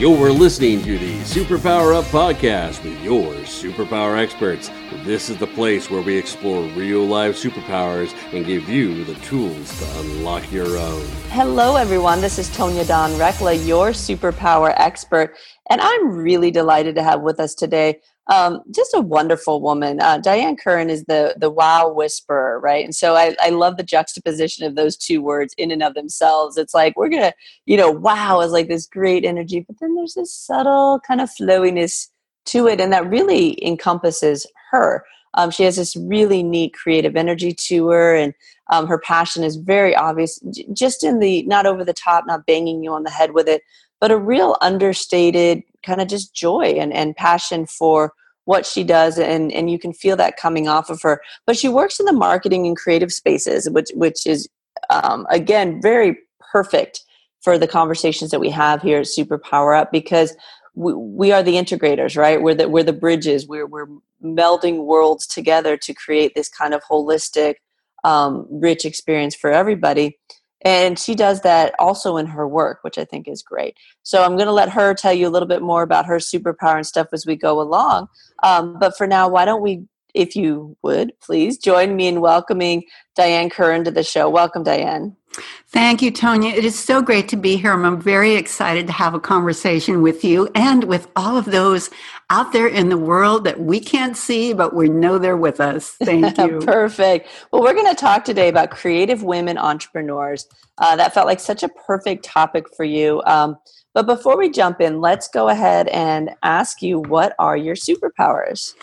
You're listening to the Superpower Up podcast with your superpower experts. This is the place where we explore real life superpowers and give you the tools to unlock your own. Hello, everyone. This is Tonya Dawn Recla, your superpower expert. And I'm really delighted to have with us today um, just a wonderful woman. Uh, Diane Curran is the the wow whisperer, right? And so I, I love the juxtaposition of those two words in and of themselves. It's like we're gonna, you know, wow is like this great energy, but then there's this subtle kind of flowiness to it, and that really encompasses her. Um, she has this really neat creative energy to her, and um, her passion is very obvious. Just in the not over the top, not banging you on the head with it, but a real understated kind of just joy and, and passion for what she does and and you can feel that coming off of her. But she works in the marketing and creative spaces which which is um, again very perfect for the conversations that we have here at super power up because we, we are the integrators right? We're the we're the bridges. We're we're melding worlds together to create this kind of holistic um, rich experience for everybody and she does that also in her work which i think is great so i'm going to let her tell you a little bit more about her superpower and stuff as we go along um, but for now why don't we if you would please join me in welcoming diane curran to the show welcome diane Thank you, Tonya. It is so great to be here. I'm very excited to have a conversation with you and with all of those out there in the world that we can't see, but we know they're with us. Thank you. perfect. Well, we're going to talk today about creative women entrepreneurs. Uh, that felt like such a perfect topic for you. Um, but before we jump in, let's go ahead and ask you what are your superpowers?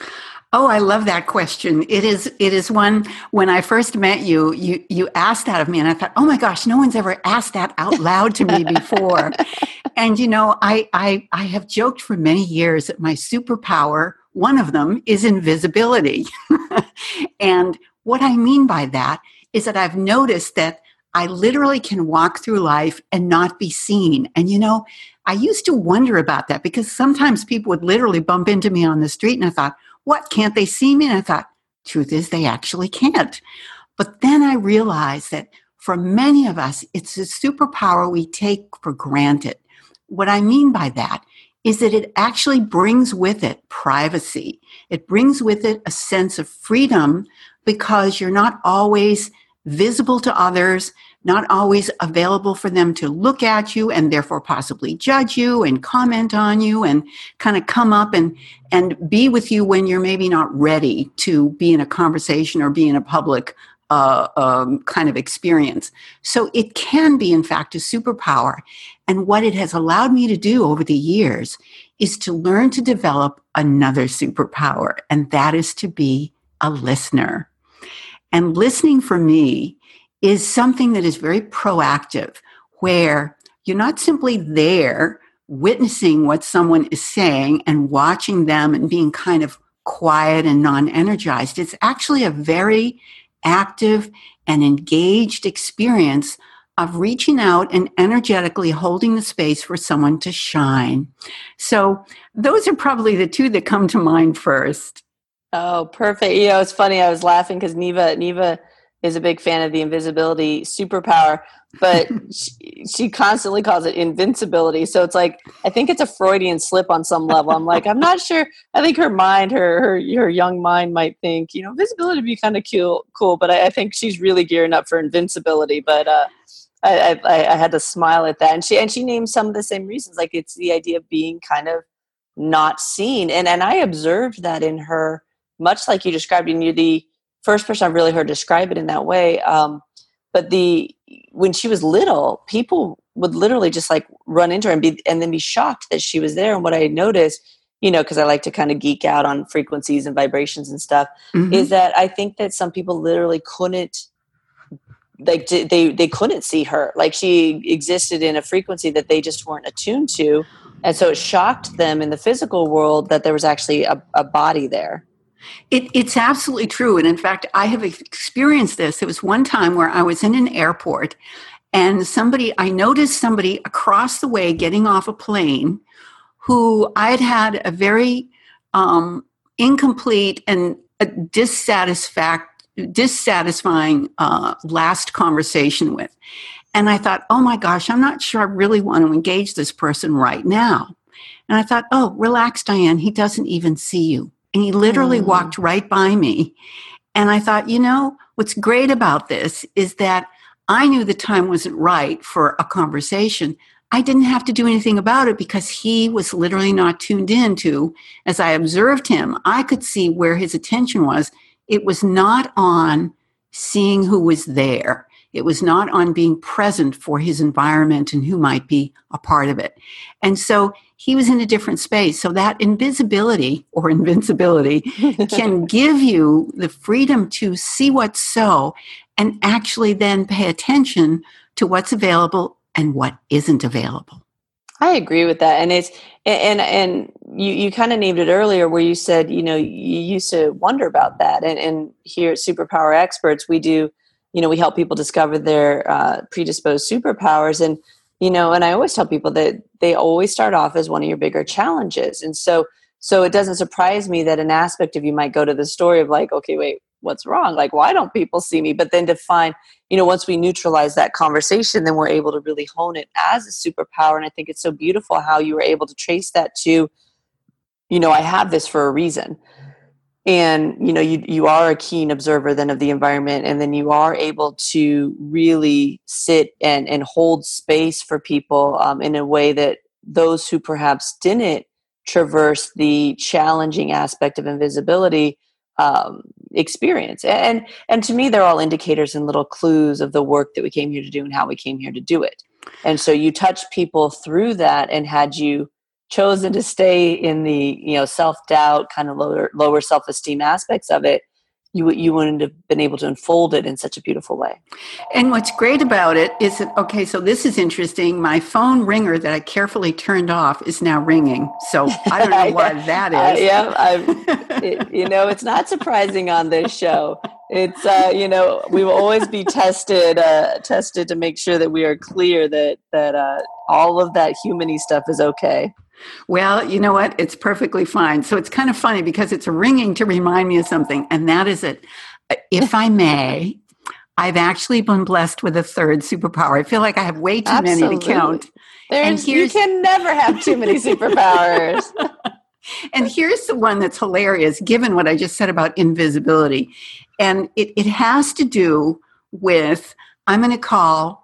Oh, I love that question. It is it is one when I first met you, you you asked that of me and I thought, "Oh my gosh, no one's ever asked that out loud to me before." and you know, I I I have joked for many years that my superpower, one of them is invisibility. and what I mean by that is that I've noticed that I literally can walk through life and not be seen. And you know, I used to wonder about that because sometimes people would literally bump into me on the street and I thought, what? Can't they see me? And I thought, truth is, they actually can't. But then I realized that for many of us, it's a superpower we take for granted. What I mean by that is that it actually brings with it privacy. It brings with it a sense of freedom because you're not always visible to others not always available for them to look at you and therefore possibly judge you and comment on you and kind of come up and and be with you when you're maybe not ready to be in a conversation or be in a public uh, um, kind of experience. So it can be, in fact, a superpower. And what it has allowed me to do over the years is to learn to develop another superpower, and that is to be a listener. And listening for me is something that is very proactive, where you're not simply there witnessing what someone is saying and watching them and being kind of quiet and non energized. It's actually a very active and engaged experience of reaching out and energetically holding the space for someone to shine. So, those are probably the two that come to mind first. Oh, perfect. You know, it's funny. I was laughing because Neva, Neva is a big fan of the invisibility superpower, but she, she, constantly calls it invincibility. So it's like I think it's a Freudian slip on some level. I'm like I'm not sure. I think her mind, her her her young mind, might think you know invisibility would be kind of cool, cool. But I, I, think she's really gearing up for invincibility. But uh, I, I, I had to smile at that, and she and she named some of the same reasons. Like it's the idea of being kind of not seen, and and I observed that in her, much like you described in you the first person I've really heard describe it in that way. Um, but the when she was little, people would literally just like run into her and be and then be shocked that she was there. And what I noticed, you know, because I like to kind of geek out on frequencies and vibrations and stuff, mm-hmm. is that I think that some people literally couldn't like they they couldn't see her like she existed in a frequency that they just weren't attuned to and so it shocked them in the physical world that there was actually a, a body there it, it's absolutely true. And in fact, I have experienced this. It was one time where I was in an airport and somebody, I noticed somebody across the way getting off a plane who I had had a very um, incomplete and dissatisfact, dissatisfying uh, last conversation with. And I thought, oh my gosh, I'm not sure I really want to engage this person right now. And I thought, oh, relax, Diane. He doesn't even see you. And he literally mm. walked right by me. And I thought, you know, what's great about this is that I knew the time wasn't right for a conversation. I didn't have to do anything about it because he was literally not tuned in to. As I observed him, I could see where his attention was. It was not on seeing who was there. It was not on being present for his environment and who might be a part of it. And so he was in a different space. So that invisibility or invincibility can give you the freedom to see what's so and actually then pay attention to what's available and what isn't available. I agree with that. And it's and and you, you kind of named it earlier where you said, you know, you used to wonder about that. And and here at Superpower Experts, we do, you know, we help people discover their uh, predisposed superpowers. And, you know, and I always tell people that they always start off as one of your bigger challenges. And so so it doesn't surprise me that an aspect of you might go to the story of like, okay, wait, what's wrong? Like why don't people see me? But then to find you know once we neutralize that conversation then we're able to really hone it as a superpower. And i think it's so beautiful how you were able to trace that to you know i have this for a reason and you know you you are a keen observer then of the environment and then you are able to really sit and and hold space for people um, in a way that those who perhaps didn't traverse the challenging aspect of invisibility um, experience. And and to me they're all indicators and little clues of the work that we came here to do and how we came here to do it. And so you touch people through that and had you chosen to stay in the you know self-doubt kind of lower lower self-esteem aspects of it you you wouldn't have been able to unfold it in such a beautiful way. And what's great about it is that okay, so this is interesting. My phone ringer that I carefully turned off is now ringing. So I don't know why that is. Uh, yeah, it, you know, it's not surprising on this show. It's uh, you know, we will always be tested uh, tested to make sure that we are clear that that uh, all of that humany stuff is okay. Well, you know what? It's perfectly fine. So it's kind of funny because it's ringing to remind me of something, and that is it. If I may, I've actually been blessed with a third superpower. I feel like I have way too Absolutely. many to count. There's, you can never have too many superpowers. and here's the one that's hilarious, given what I just said about invisibility. And it, it has to do with, I'm going to call,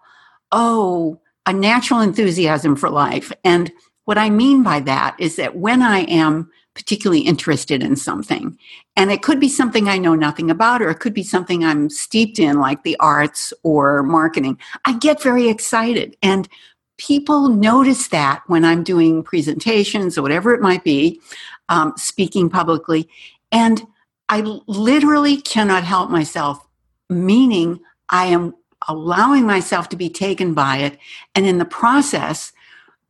oh, a natural enthusiasm for life. And what I mean by that is that when I am particularly interested in something, and it could be something I know nothing about, or it could be something I'm steeped in, like the arts or marketing, I get very excited. And people notice that when I'm doing presentations or whatever it might be, um, speaking publicly. And I literally cannot help myself, meaning I am allowing myself to be taken by it. And in the process,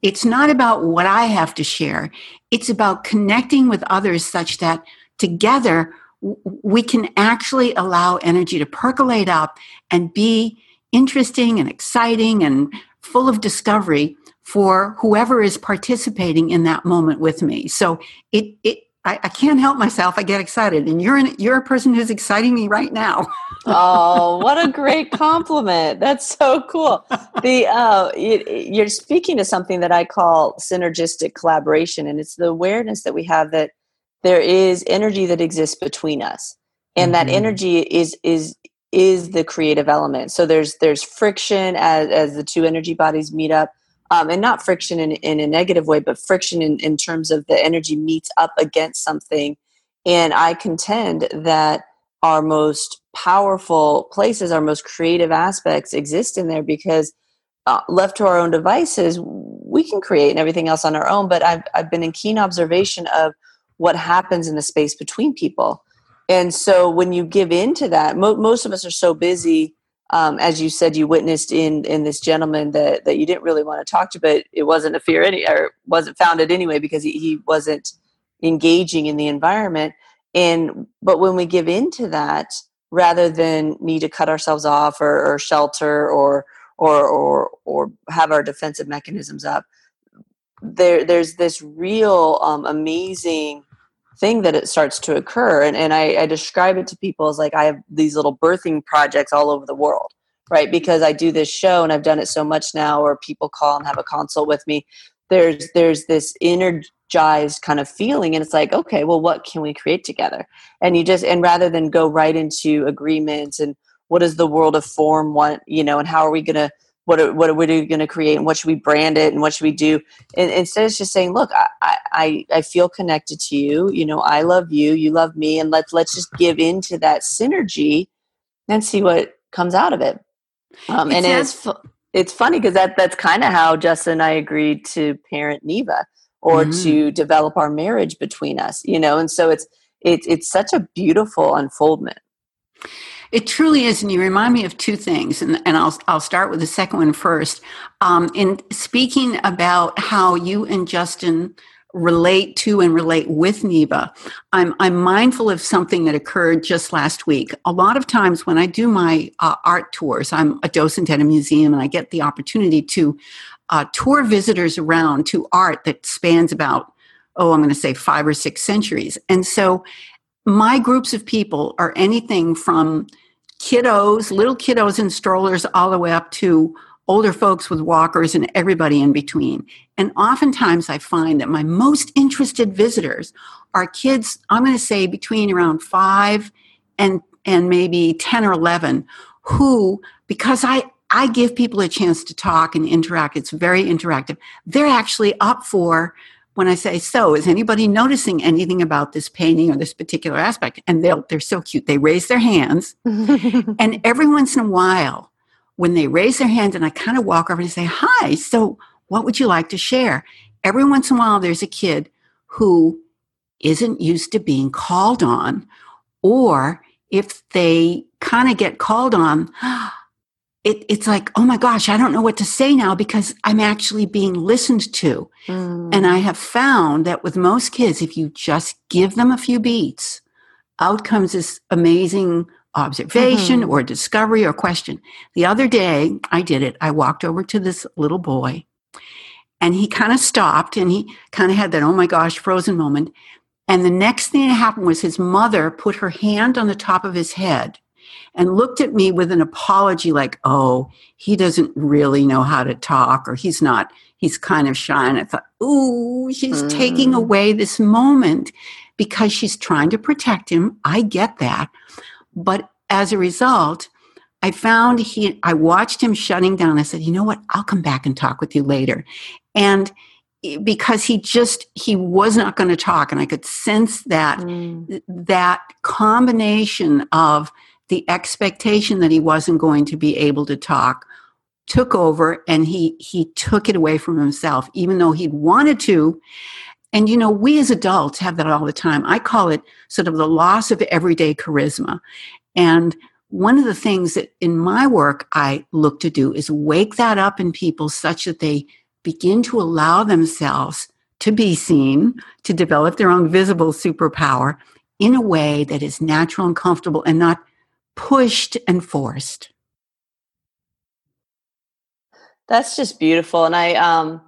it's not about what I have to share. It's about connecting with others such that together we can actually allow energy to percolate up and be interesting and exciting and full of discovery for whoever is participating in that moment with me. So it, it I, I, can't help myself. I get excited, and you're an, you're a person who's exciting me right now. oh, what a great compliment! That's so cool. The uh, you're speaking to something that I call synergistic collaboration, and it's the awareness that we have that there is energy that exists between us, and mm-hmm. that energy is is is the creative element. So there's there's friction as as the two energy bodies meet up um, and not friction in, in a negative way, but friction in, in terms of the energy meets up against something. And I contend that our most powerful places, our most creative aspects exist in there because uh, left to our own devices, we can create and everything else on our own. But I've, I've been in keen observation of what happens in the space between people. And so when you give in to that, mo- most of us are so busy um, as you said you witnessed in in this gentleman that that you didn't really want to talk to but it wasn't a fear any or wasn't founded anyway because he, he wasn't engaging in the environment. And but when we give into that rather than need to cut ourselves off or, or shelter or or or or have our defensive mechanisms up there there's this real um, amazing thing that it starts to occur and, and I, I describe it to people as like i have these little birthing projects all over the world right? Because i do this show and i've done it so much now or people call and have a consult with me there's there's this energized kind of feeling and it's like okay well what can we create together? And you just and rather than go right into agreements and what does the world of form want you know and how are we going to what are, what are we going to create and what should we brand it and what should we do? And instead it's just saying look I, I i feel connected to you you know i love you you love me and let's let's just give into that synergy and see what comes out of it. Um, and it's it's funny because that that's kind of how justin and i agreed to parent neva or mm-hmm. to develop our marriage between us you know? And so it's it's it's such a beautiful unfoldment it truly is, and you remind me of two things, and, and I'll I'll start with the second one first. Um, in speaking about how you and Justin relate to and relate with Neva, I'm I'm mindful of something that occurred just last week. A lot of times when I do my uh, art tours, I'm a docent at a museum, and I get the opportunity to uh, tour visitors around to art that spans about oh, I'm going to say five or six centuries, and so my groups of people are anything from kiddos, little kiddos in strollers, all the way up to older folks with walkers and everybody in between. And oftentimes I find that my most interested visitors are kids, I'm going to say between around five and, and maybe 10 or 11, who, because I, I give people a chance to talk and interact, it's very interactive, they're actually up for when I say, so is anybody noticing anything about this painting or this particular aspect? And they'll, they're so cute. They raise their hands. and every once in a while, when they raise their hand and I kind of walk over and say, hi, so what would you like to share? Every once in a while, there's a kid who isn't used to being called on, or if they kind of get called on, it, it's like, oh my gosh, I don't know what to say now because I'm actually being listened to. Mm. And I have found that with most kids, if you just give them a few beats, out comes this amazing observation mm-hmm. or discovery or question. The other day, I did it. I walked over to this little boy and he kind of stopped and he kind of had that, oh my gosh, frozen moment. And the next thing that happened was his mother put her hand on the top of his head and looked at me with an apology like, oh, he doesn't really know how to talk or he's not, he's kind of shy. And I thought, ooh, she's mm. taking away this moment because she's trying to protect him. I get that. But as a result, I found he, I watched him shutting down. I said, you know what? I'll come back and talk with you later. And because he just he was not going to talk and i could sense that mm. that combination of the expectation that he wasn't going to be able to talk took over and he he took it away from himself even though he'd wanted to. And you know we as adults have that all the time. I call it sort of the loss of everyday charisma. And one of the things that in my work i look to do is wake that up in people such that they begin to allow themselves to be seen to develop their own visible superpower in a way that is natural and comfortable and not pushed and forced. That's just beautiful. And I, um,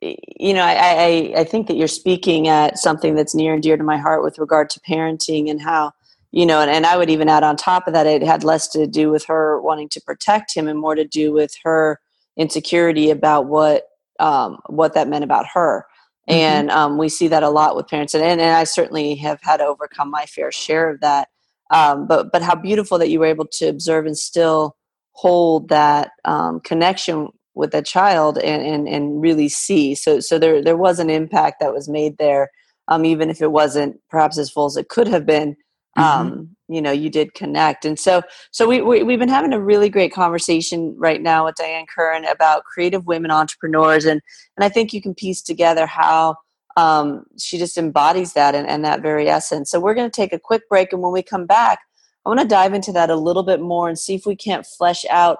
you know, I, I, I think that you're speaking at something that's near and dear to my heart with regard to parenting and how, you know, and, and I would even add on top of that, it had less to do with her wanting to protect him and more to do with her insecurity about what, um, what that meant about her. Mm-hmm. And um, we see that a lot with parents, and, and I certainly have had to overcome my fair share of that um, but but how beautiful that you were able to observe and still hold that um, connection with that child and, and and really see so so there there was an impact that was made there um, even if it wasn't perhaps as full as it could have been mm-hmm. um, you know you did connect and so so we, we we've been having a really great conversation right now with diane curran about creative women entrepreneurs and and i think you can piece together how um, she just embodies that and, and that very essence. So we're going to take a quick break, and when we come back, I want to dive into that a little bit more and see if we can't flesh out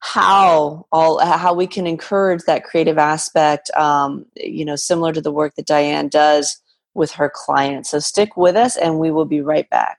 how all how we can encourage that creative aspect. Um, you know, similar to the work that Diane does with her clients. So stick with us, and we will be right back.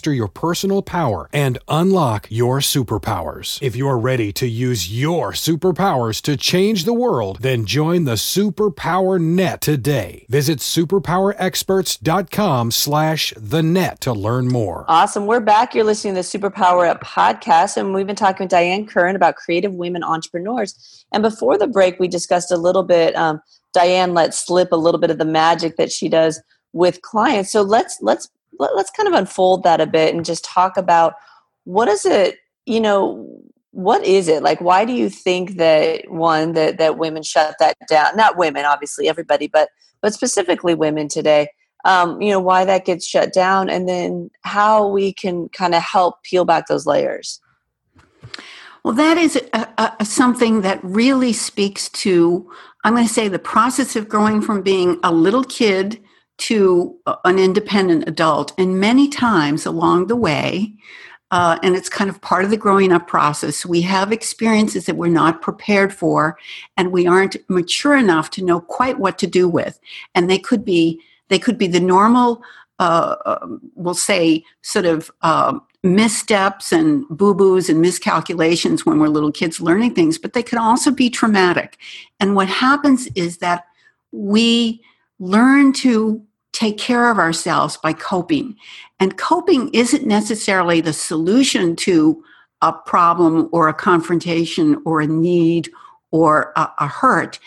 master your personal power and unlock your superpowers. If you're ready to use your superpowers to change the world, then join the Superpower Net today. Visit superpowerexperts.com slash the net to learn more. Awesome. We're back. You're listening to the Superpower Up podcast, and we've been talking with Diane Curran about creative women entrepreneurs. And before the break, we discussed a little bit. Um, Diane let slip a little bit of the magic that she does with clients. So let's let's let, us kind of unfold that a bit and just talk about what is it you know what is it? Like why do you think that one that that women shut that down? Not women obviously everybody but but specifically women today um, you know why that gets shut down and then how we can kind of help peel back those layers. Well that is a, a, something that really speaks to i'm going to say the process of growing from being a little kid to an independent adult. And many times along the way, uh, and it's kind of part of the growing up process, we have experiences that we're not prepared for, and we aren't mature enough to know quite what to do with. And they could be they could be the normal, uh, um, we'll say, sort of. Uh, missteps and boo boos and miscalculations when we're little kids learning things, but they could also be traumatic. And what happens is that we learn to take care of ourselves by coping. And coping isn't necessarily the solution to a problem or a confrontation or a need or a, a hurt.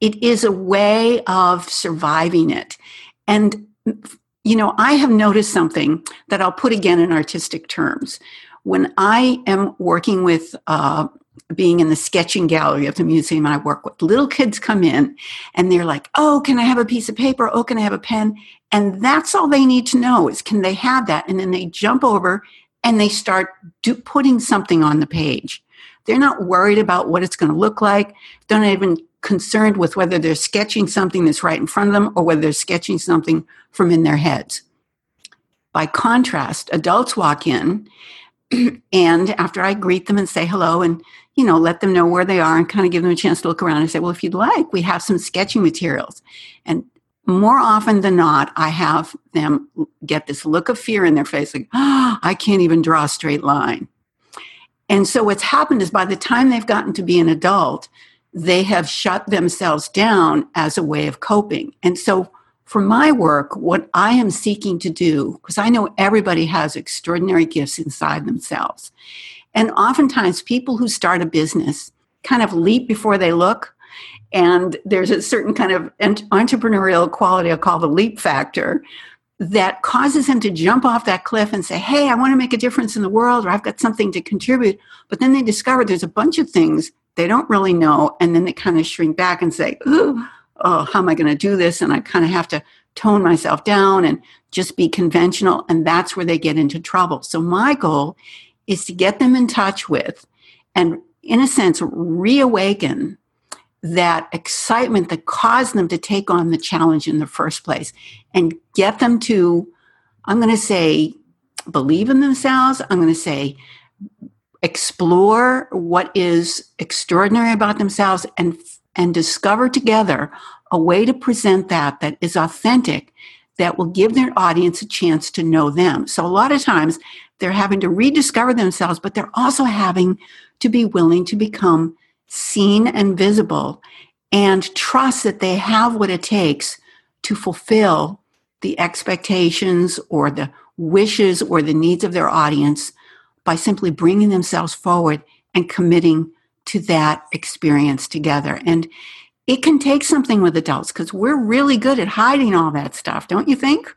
It is a way of surviving it. And, you know, I have noticed something that I'll put again in artistic terms. When I am working with uh, being in the sketching gallery of the museum and I work with. Little kids come in and they're like, Oh, can I have a piece of paper? Oh, can I have a pen? And that's all they need to know is can they have that? And then they jump over and they start do, putting something on the page. They're not worried about what it's going to look like. They're not even concerned with whether they're sketching something that's right in front of them or whether they're sketching something from in their heads. By contrast, adults walk in and after I greet them and say hello and you know let them know where they are and kind of give them a chance to look around and say well if you'd like we have some sketching materials. And more often than not i have them get this look of fear in their face like oh, i can't even draw a straight line. And so what's happened is by the time they've gotten to be an adult they have shut themselves down as a way of coping. And so for my work, what I am seeking to do, because I know everybody has extraordinary gifts inside themselves. And oftentimes, people who start a business kind of leap before they look. And there's a certain kind of entrepreneurial quality I call the leap factor that causes them to jump off that cliff and say, Hey, I want to make a difference in the world, or I've got something to contribute. But then they discover there's a bunch of things they don't really know. And then they kind of shrink back and say, Ooh, oh, how am I going to do this? And I kind of have to tone myself down and just be conventional. And that's where they get into trouble. So my goal is to get them in touch with and, in a sense, reawaken that excitement that caused them to take on the challenge in the first place and get them to, I'm going to say, believe in themselves. I'm going to say, explore what is extraordinary about themselves and and discover together a way to present that that is authentic that will give their audience a chance to know them. So a lot of times they're having to rediscover themselves, but they're also having to be willing to become seen and visible and trust that they have what it takes to fulfill the expectations or the wishes or the needs of their audience by simply bringing themselves forward and committing to that experience together. And it can take something with adults because we're really good at hiding all that stuff, don't you think?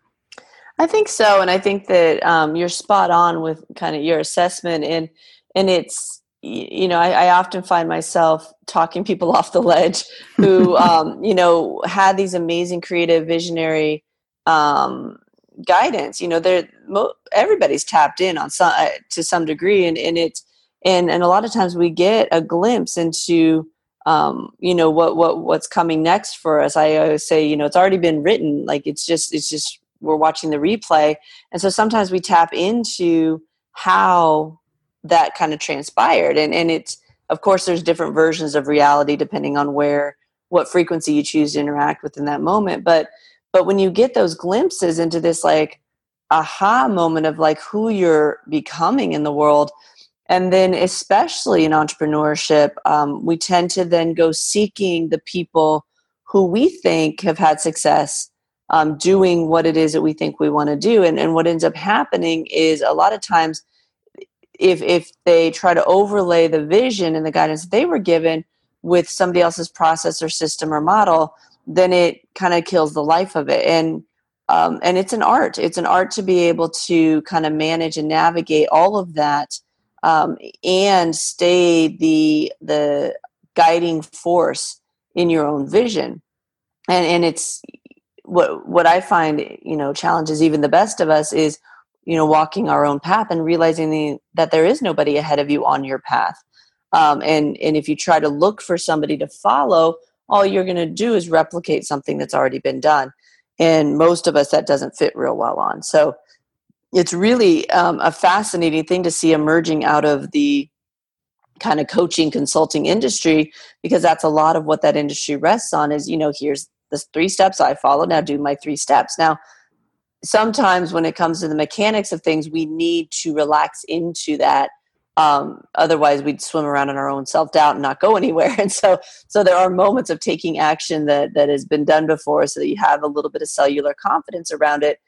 I think so, and I think that um, you're spot on with kind of your assessment, and and it's you know I, I often find myself talking people off the ledge who um, you know had these amazing creative visionary um, guidance you know there everybody's tapped in on some uh, to some degree and and it's and and a lot of times we get a glimpse into um, you know what what what's coming next for us. I always say you know it's already been written. Like it's just it's just we're watching the replay. And so sometimes we tap into how that kind of transpired. And and it's of course there's different versions of reality depending on where what frequency you choose to interact with in that moment. But but when you get those glimpses into this like aha moment of like who you're becoming in the world and then especially in entrepreneurship um, we tend to then go seeking the people who we think have had success um, doing what it is that we think we want to do. And, and what ends up happening is a lot of times if if they try to overlay the vision and the guidance they were given with somebody else's process or system or model then it kind of kills the life of it. And um, and it's an art. It's an art to be able to kind of manage and navigate all of that um, and stay the the guiding force in your own vision. And and it's what what i find you know challenges even the best of us is you know walking our own path and realizing the, that there is nobody ahead of you on your path. Um, and and if you try to look for somebody to follow all you're going to do is replicate something that's already been done. And most of us that doesn't fit real well on. So it's really um, a fascinating thing to see emerging out of the kind of coaching consulting industry because that's a lot of what that industry rests on is you know here's the three steps i follow now do my three steps. Now sometimes when it comes to the mechanics of things we need to relax into that um, otherwise we'd swim around in our own self-doubt and not go anywhere. And so so there are moments of taking action that that has been done before so that you have a little bit of cellular confidence around it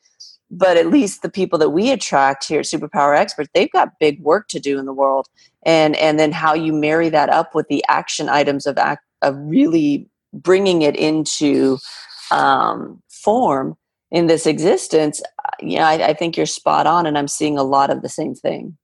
but at least the people that we attract here superpower experts they've got big work to do in the world and and then how you marry that up with the action items of act of really bringing it into um, form in this existence yeah I, I think you're spot on and i'm seeing a lot of the same thing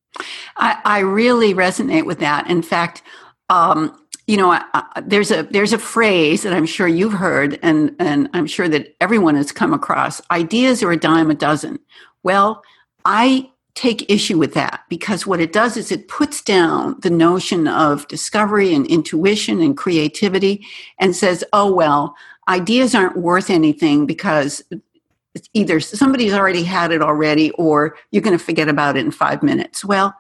I, I really resonate with that. In fact, um, you know, I, I, there's a there's a phrase that I'm sure you've heard, and and I'm sure that everyone has come across. Ideas are a dime a dozen. Well, I take issue with that because what it does is it puts down the notion of discovery and intuition and creativity, and says, oh well, ideas aren't worth anything because either somebody's already had it already or you're going to forget about it in five minutes. Well,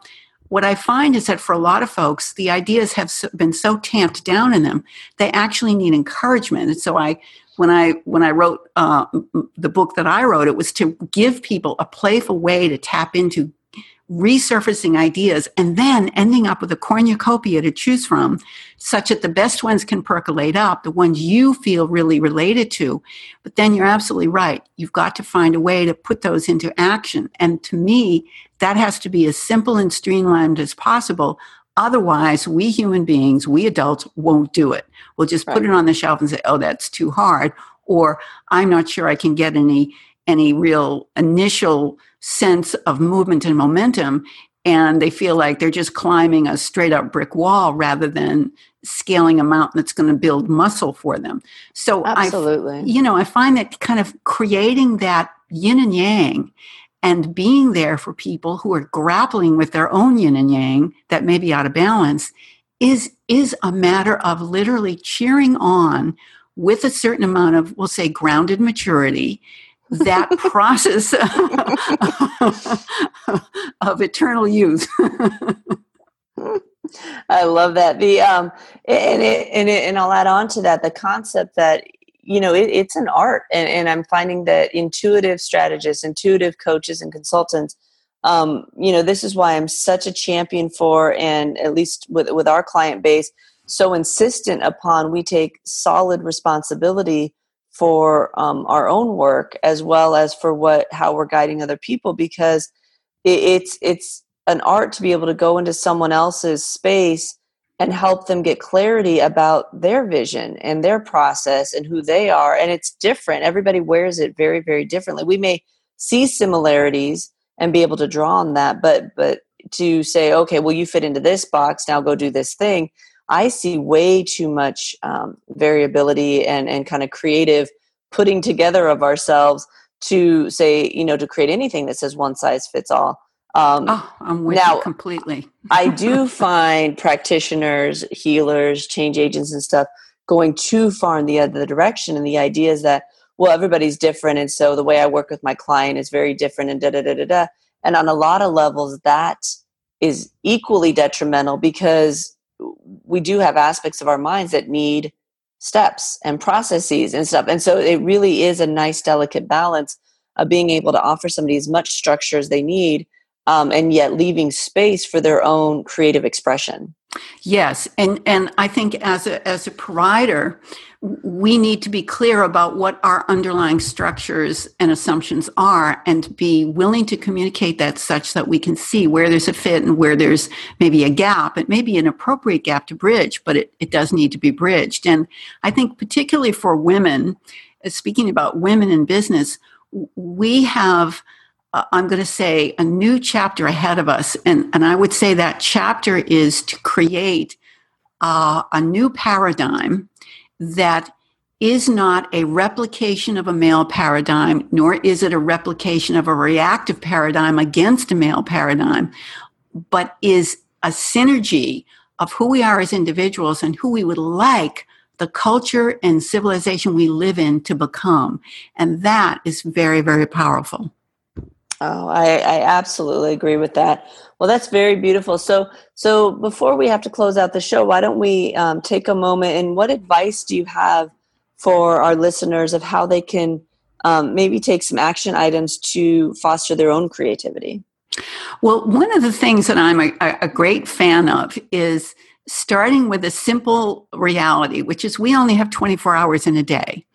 what I find is that for a lot of folks, the ideas have been so tamped down in them, they actually need encouragement. And so I, when I when I wrote uh, the book that I wrote, it was to give people a playful way to tap into resurfacing ideas and then ending up with a cornucopia to choose from such that the best ones can percolate up the ones you feel really related to. But then you're absolutely right. You've got to find a way to put those into action. And to me that has to be as simple and streamlined as possible. Otherwise we human beings we adults won't do it. We'll just right. put it on the shelf and say oh that's too hard or i'm not sure i can get any any real initial sense of movement and momentum and they feel like they're just climbing a straight up brick wall rather than scaling a mountain that's going to build muscle for them. So absolutely, I, you know, I find that kind of creating that yin and yang and being there for people who are grappling with their own yin and yang that may be out of balance is is a matter of literally cheering on with a certain amount of we'll say grounded maturity that process of eternal youth. I love that. The um, and it, and it, and I'll add on to that the concept that you know it, it's an art, and, and I'm finding that intuitive strategists, intuitive coaches, and consultants. Um, you know, this is why I'm such a champion for, and at least with with our client base, so insistent upon we take solid responsibility for um, our own work as well as for what how we're guiding other people because it, it's it's an art to be able to go into someone else's space and help them get clarity about their vision and their process and who they are and it's different. Everybody wears it very very differently. We may see similarities and be able to draw on that but but to say okay well you fit into this box now go do this thing I see way too much um, variability and, and kind of creative putting together of ourselves to say, you know, to create anything that says one size fits all. Um, oh, I'm with now, you completely. I do find practitioners, healers, change agents, and stuff going too far in the other direction. And the idea is that, well, everybody's different. And so the way I work with my client is very different and da da da da da. And on a lot of levels, that is equally detrimental because we do have aspects of our minds that need steps and processes and stuff. And so it really is a nice, delicate balance of being able to offer somebody as much structure as they need um, and yet leaving space for their own creative expression. Yes, and and I think as a as a provider, we need to be clear about what our underlying structures and assumptions are, and be willing to communicate that such that we can see where there's a fit and where there's maybe a gap. It may be an appropriate gap to bridge, but it, it does need to be bridged. And I think particularly for women, uh, speaking about women in business, we have uh, I'm going to say a new chapter ahead of us. And, and I would say that chapter is to create uh, a new paradigm that is not a replication of a male paradigm, nor is it a replication of a reactive paradigm against a male paradigm, but is a synergy of who we are as individuals and who we would like the culture and civilization we live in to become. And that is very, very powerful. Oh, I, I absolutely agree with that. Well, that's very beautiful. So, so before we have to close out the show, why don't we um, take a moment and what advice do you have for our listeners of how they can um, maybe take some action items to foster their own creativity? Well, one of the things that I'm a, a great fan of is starting with a simple reality, which is we only have 24 hours in a day.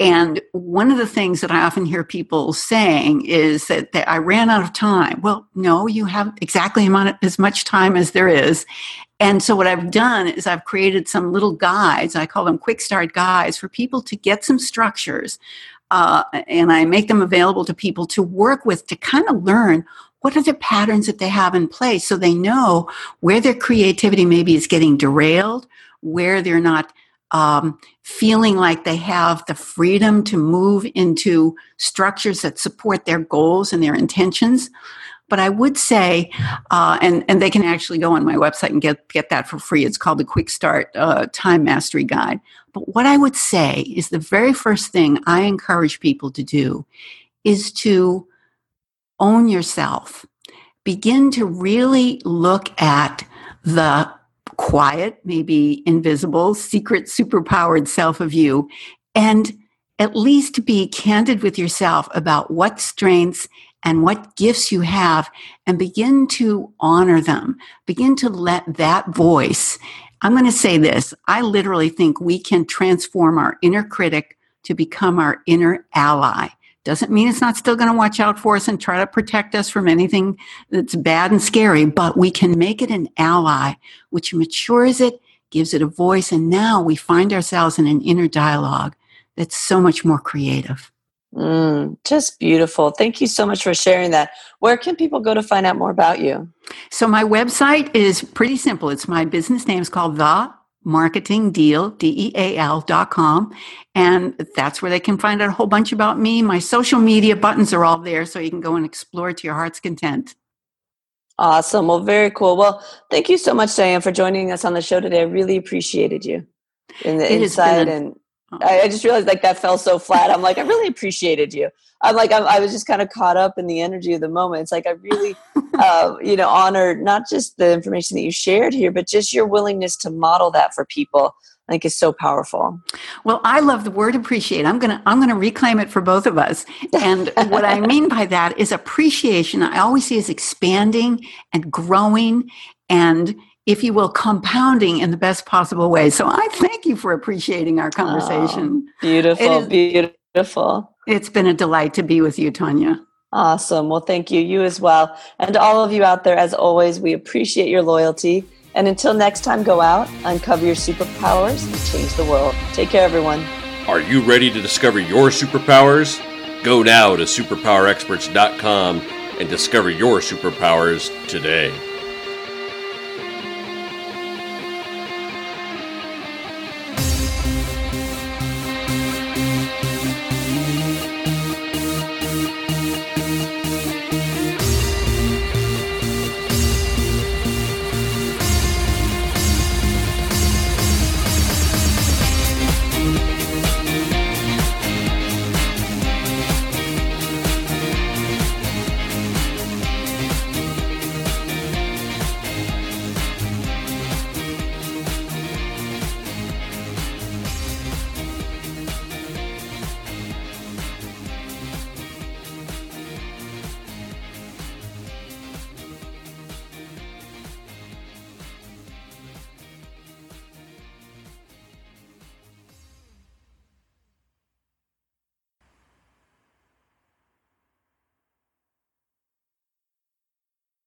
And one of the things that I often hear people saying is that, that I ran out of time. Well, no, you have exactly as much time as there is. And so what I've done is I've created some little guides. I call them quick start guides for people to get some structures. Uh, and I make them available to people to work with to kind of learn what are the patterns that they have in place so they know where their creativity maybe is getting derailed, where they're not um, feeling like they have the freedom to move into structures that support their goals and their intentions. But I would say, uh, and and they can actually go on my website and get get that for free. It's called the Quick Start uh, Time Mastery Guide. But what I would say is the very first thing I encourage people to do is to own yourself. Begin to really look at the quiet, maybe invisible, secret, superpowered self of you, and at least be candid with yourself about what strengths and what gifts you have and begin to honor them. Begin to let that voice. I'm going to say this. I literally think we can transform our inner critic to become our inner ally. Doesn't mean it's not still going to watch out for us and try to protect us from anything that's bad and scary, but we can make it an ally, which matures it, gives it a voice, and now we find ourselves in an inner dialogue that's so much more creative. Mm, just beautiful. Thank you so much for sharing that. Where can people go to find out more about you? So, my website is pretty simple. It's my business name. It's called The marketing deal d-e-a-l dot com and that's where they can find out a whole bunch about me. My social media buttons are all there so you can go and explore to your heart's content. Awesome. Well very cool. Well thank you so much diane for joining us on the show today. I really appreciated you in the it inside a, and I, I just realized like that fell so flat i'm like i really appreciated you I'm like I'm, i was just kind of caught up in the energy of the moment. It's like I really, uh, you know, honored not just the information that you shared here, but just your willingness to model that for people. I think is so powerful. Well, I love the word appreciate. I'm gonna I'm gonna reclaim it for both of us. And what I mean by that is appreciation. I always see as expanding and growing and if you will, compounding in the best possible way. So I thank you for appreciating our conversation. Oh, beautiful, beautiful. It's been a delight to be with you, Tonya. Awesome. Well, thank you. You as well. And to all of you out there, as always, we appreciate your loyalty. And until next time, go out, uncover your superpowers, and change the world. Take care, everyone. Are you ready to discover your superpowers? Go now to superpowerexperts.com and discover your superpowers today.